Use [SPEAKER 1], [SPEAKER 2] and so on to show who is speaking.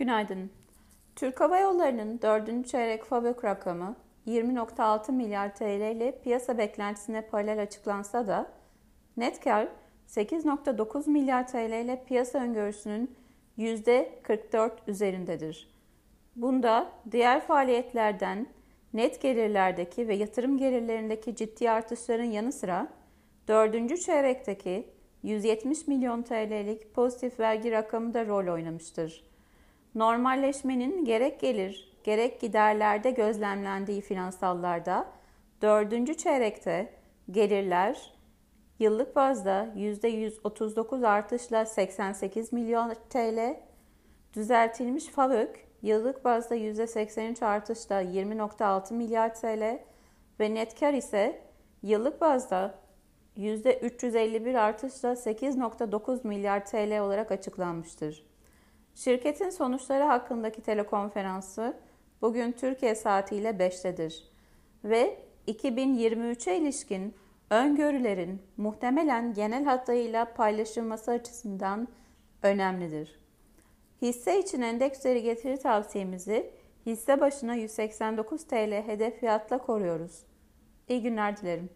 [SPEAKER 1] Günaydın. Türk Hava Yolları'nın 4. çeyrek FAVÖK rakamı 20.6 milyar TL ile piyasa beklentisine paralel açıklansa da net kar 8.9 milyar TL ile piyasa öngörüsünün %44 üzerindedir. Bunda diğer faaliyetlerden net gelirlerdeki ve yatırım gelirlerindeki ciddi artışların yanı sıra 4. çeyrekteki 170 milyon TL'lik pozitif vergi rakamı da rol oynamıştır. Normalleşmenin gerek gelir gerek giderlerde gözlemlendiği finansallarda 4. çeyrekte gelirler yıllık bazda %139 artışla 88 milyon TL, düzeltilmiş FAVÖK yıllık bazda %83 artışla 20.6 milyar TL ve net kar ise yıllık bazda %351 artışla 8.9 milyar TL olarak açıklanmıştır. Şirketin sonuçları hakkındaki telekonferansı bugün Türkiye saatiyle 5'tedir ve 2023'e ilişkin öngörülerin muhtemelen genel hatlarıyla paylaşılması açısından önemlidir. Hisse için endeksleri getiri tavsiyemizi hisse başına 189 TL hedef fiyatla koruyoruz. İyi günler dilerim.